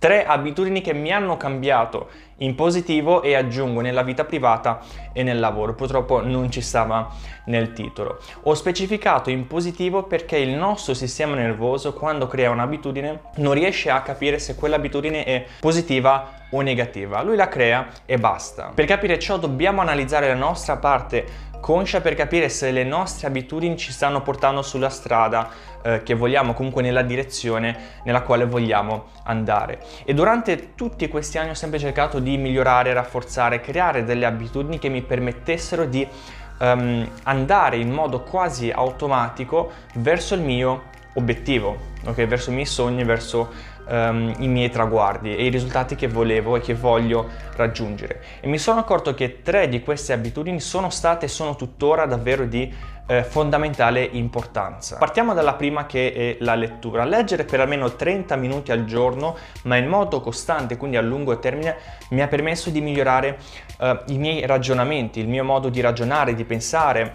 Tre abitudini che mi hanno cambiato in positivo e aggiungo nella vita privata e nel lavoro. Purtroppo non ci stava nel titolo. Ho specificato in positivo perché il nostro sistema nervoso quando crea un'abitudine non riesce a capire se quell'abitudine è positiva o negativa. Lui la crea e basta. Per capire ciò dobbiamo analizzare la nostra parte conscia per capire se le nostre abitudini ci stanno portando sulla strada eh, che vogliamo, comunque nella direzione nella quale vogliamo andare. E durante tutti questi anni ho sempre cercato di migliorare, rafforzare, creare delle abitudini che mi permettessero di um, andare in modo quasi automatico verso il mio obiettivo, okay? verso i miei sogni, verso um, i miei traguardi e i risultati che volevo e che voglio raggiungere. E mi sono accorto che tre di queste abitudini sono state e sono tuttora davvero di eh, fondamentale importanza. Partiamo dalla prima che è la lettura. Leggere per almeno 30 minuti al giorno, ma in modo costante, quindi a lungo termine, mi ha permesso di migliorare eh, i miei ragionamenti, il mio modo di ragionare, di pensare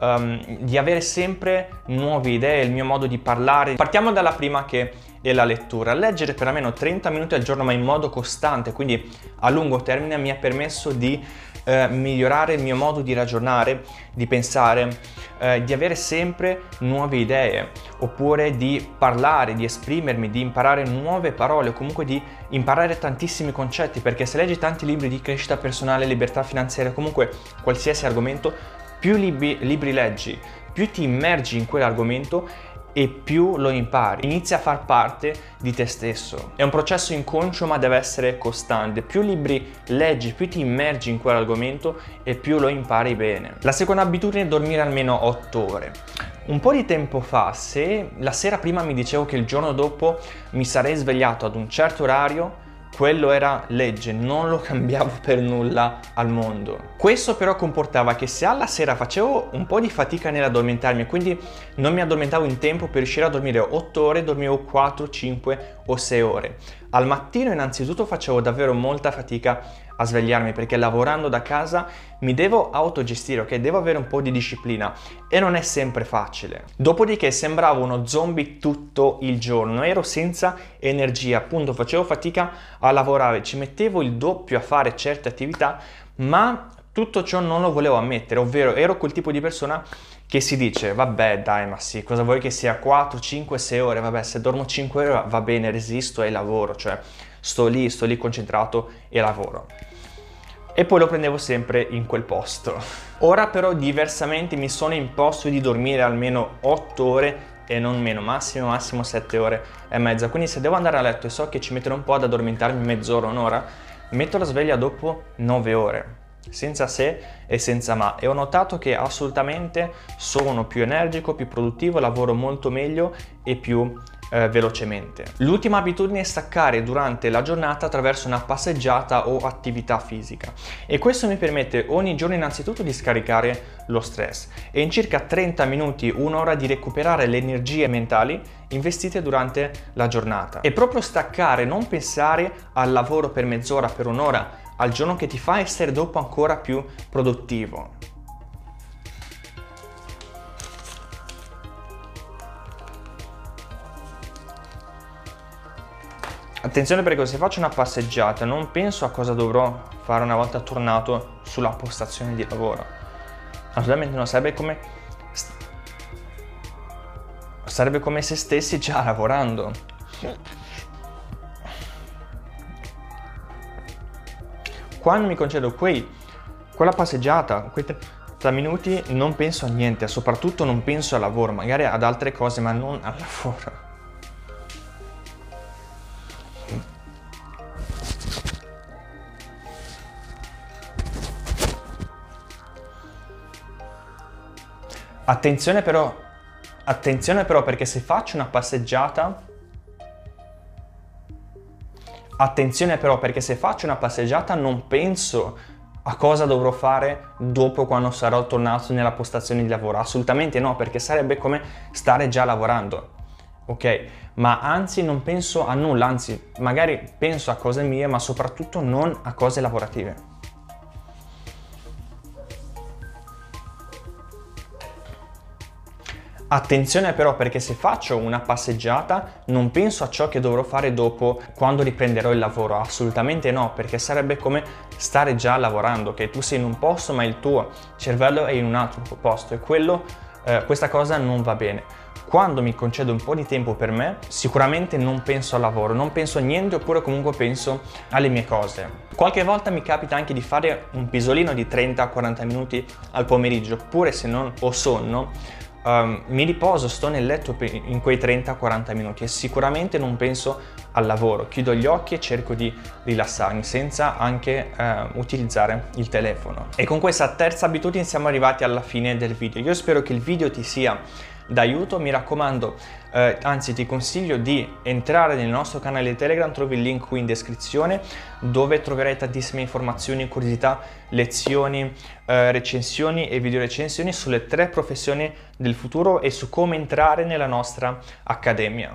um, di avere sempre nuove idee, il mio modo di parlare. Partiamo dalla prima che è la lettura. Leggere per almeno 30 minuti al giorno ma in modo costante, quindi a lungo termine, mi ha permesso di eh, migliorare il mio modo di ragionare, di pensare, eh, di avere sempre nuove idee, oppure di parlare, di esprimermi, di imparare nuove parole o comunque di imparare tantissimi concetti, perché se leggi tanti libri di crescita personale, libertà finanziaria, comunque qualsiasi argomento, più libri, libri leggi, più ti immergi in quell'argomento e più lo impari. Inizia a far parte di te stesso. È un processo inconscio ma deve essere costante. Più libri leggi, più ti immergi in quell'argomento e più lo impari bene. La seconda abitudine è dormire almeno 8 ore. Un po' di tempo fa, se la sera prima mi dicevo che il giorno dopo mi sarei svegliato ad un certo orario, quello era legge, non lo cambiavo per nulla al mondo. Questo però comportava che se alla sera facevo un po' di fatica nell'addormentarmi quindi non mi addormentavo in tempo per riuscire a dormire 8 ore, dormivo 4, 5 o 6 ore. Al mattino innanzitutto facevo davvero molta fatica a svegliarmi perché lavorando da casa mi devo autogestire, ok? Devo avere un po' di disciplina e non è sempre facile. Dopodiché sembravo uno zombie tutto il giorno, ero senza energia, appunto facevo fatica a lavorare, ci mettevo il doppio a fare certe attività, ma tutto ciò non lo volevo ammettere, ovvero ero quel tipo di persona che si dice vabbè dai ma sì, cosa vuoi che sia 4, 5, 6 ore, vabbè se dormo 5 ore va bene, resisto e lavoro, cioè sto lì, sto lì concentrato e lavoro. E poi lo prendevo sempre in quel posto. Ora però diversamente mi sono imposto di dormire almeno 8 ore e non meno, massimo massimo 7 ore e mezza. Quindi se devo andare a letto e so che ci metterò un po' ad addormentarmi mezz'ora, un'ora, metto la sveglia dopo 9 ore senza se e senza ma e ho notato che assolutamente sono più energico, più produttivo, lavoro molto meglio e più eh, velocemente. L'ultima abitudine è staccare durante la giornata attraverso una passeggiata o attività fisica e questo mi permette ogni giorno innanzitutto di scaricare lo stress e in circa 30 minuti, un'ora di recuperare le energie mentali investite durante la giornata. E proprio staccare, non pensare al lavoro per mezz'ora, per un'ora, al giorno che ti fa essere dopo ancora più produttivo. Attenzione perché se faccio una passeggiata non penso a cosa dovrò fare una volta tornato sulla postazione di lavoro. Assolutamente non sarebbe come sarebbe come se stessi già lavorando. quando mi concedo quei, quella passeggiata, quei 30 minuti, non penso a niente, soprattutto non penso al lavoro, magari ad altre cose, ma non al lavoro. Attenzione però, attenzione però perché se faccio una passeggiata Attenzione però perché se faccio una passeggiata non penso a cosa dovrò fare dopo quando sarò tornato nella postazione di lavoro. Assolutamente no, perché sarebbe come stare già lavorando. Ok? Ma anzi non penso a nulla, anzi magari penso a cose mie, ma soprattutto non a cose lavorative. Attenzione però perché se faccio una passeggiata non penso a ciò che dovrò fare dopo quando riprenderò il lavoro, assolutamente no, perché sarebbe come stare già lavorando, che tu sei in un posto ma il tuo cervello è in un altro posto e quello, eh, questa cosa non va bene. Quando mi concedo un po' di tempo per me, sicuramente non penso al lavoro, non penso a niente oppure comunque penso alle mie cose. Qualche volta mi capita anche di fare un pisolino di 30-40 minuti al pomeriggio, oppure se non ho sonno, um, mi riposo, sto nel letto in quei 30-40 minuti e sicuramente non penso al lavoro, chiudo gli occhi e cerco di rilassarmi senza anche uh, utilizzare il telefono. E con questa terza abitudine siamo arrivati alla fine del video. Io spero che il video ti sia d'aiuto, mi raccomando, eh, anzi ti consiglio di entrare nel nostro canale Telegram, trovi il link qui in descrizione dove troverai tantissime informazioni, curiosità, lezioni, eh, recensioni e video recensioni sulle tre professioni del futuro e su come entrare nella nostra accademia.